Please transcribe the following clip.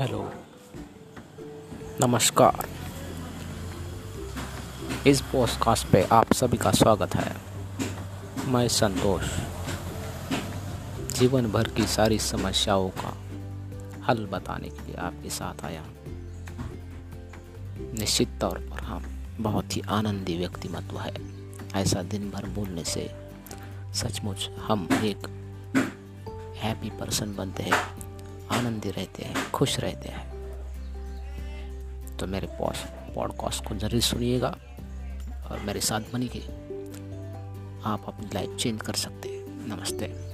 Hello. नमस्कार। इस podcast पे आप सभी का स्वागत है। मैं संतोष। जीवन भर की सारी समस्याओं का हल बताने के लिए आपके साथ आया निश्चित तौर पर हम बहुत ही आनंदी व्यक्तिमत्व है। ऐसा दिन भर बोलने से सचमुच हम एक हैप्पी पर्सन बनते हैं। आनंदी रहते हैं, खुश रहते हैं। तो मेरे पॉस पॉडकास्ट को ज़रूर सुनिएगा और मेरे साथ बनिए आप अपनी लाइफ चेंज कर सकते हैं। नमस्ते।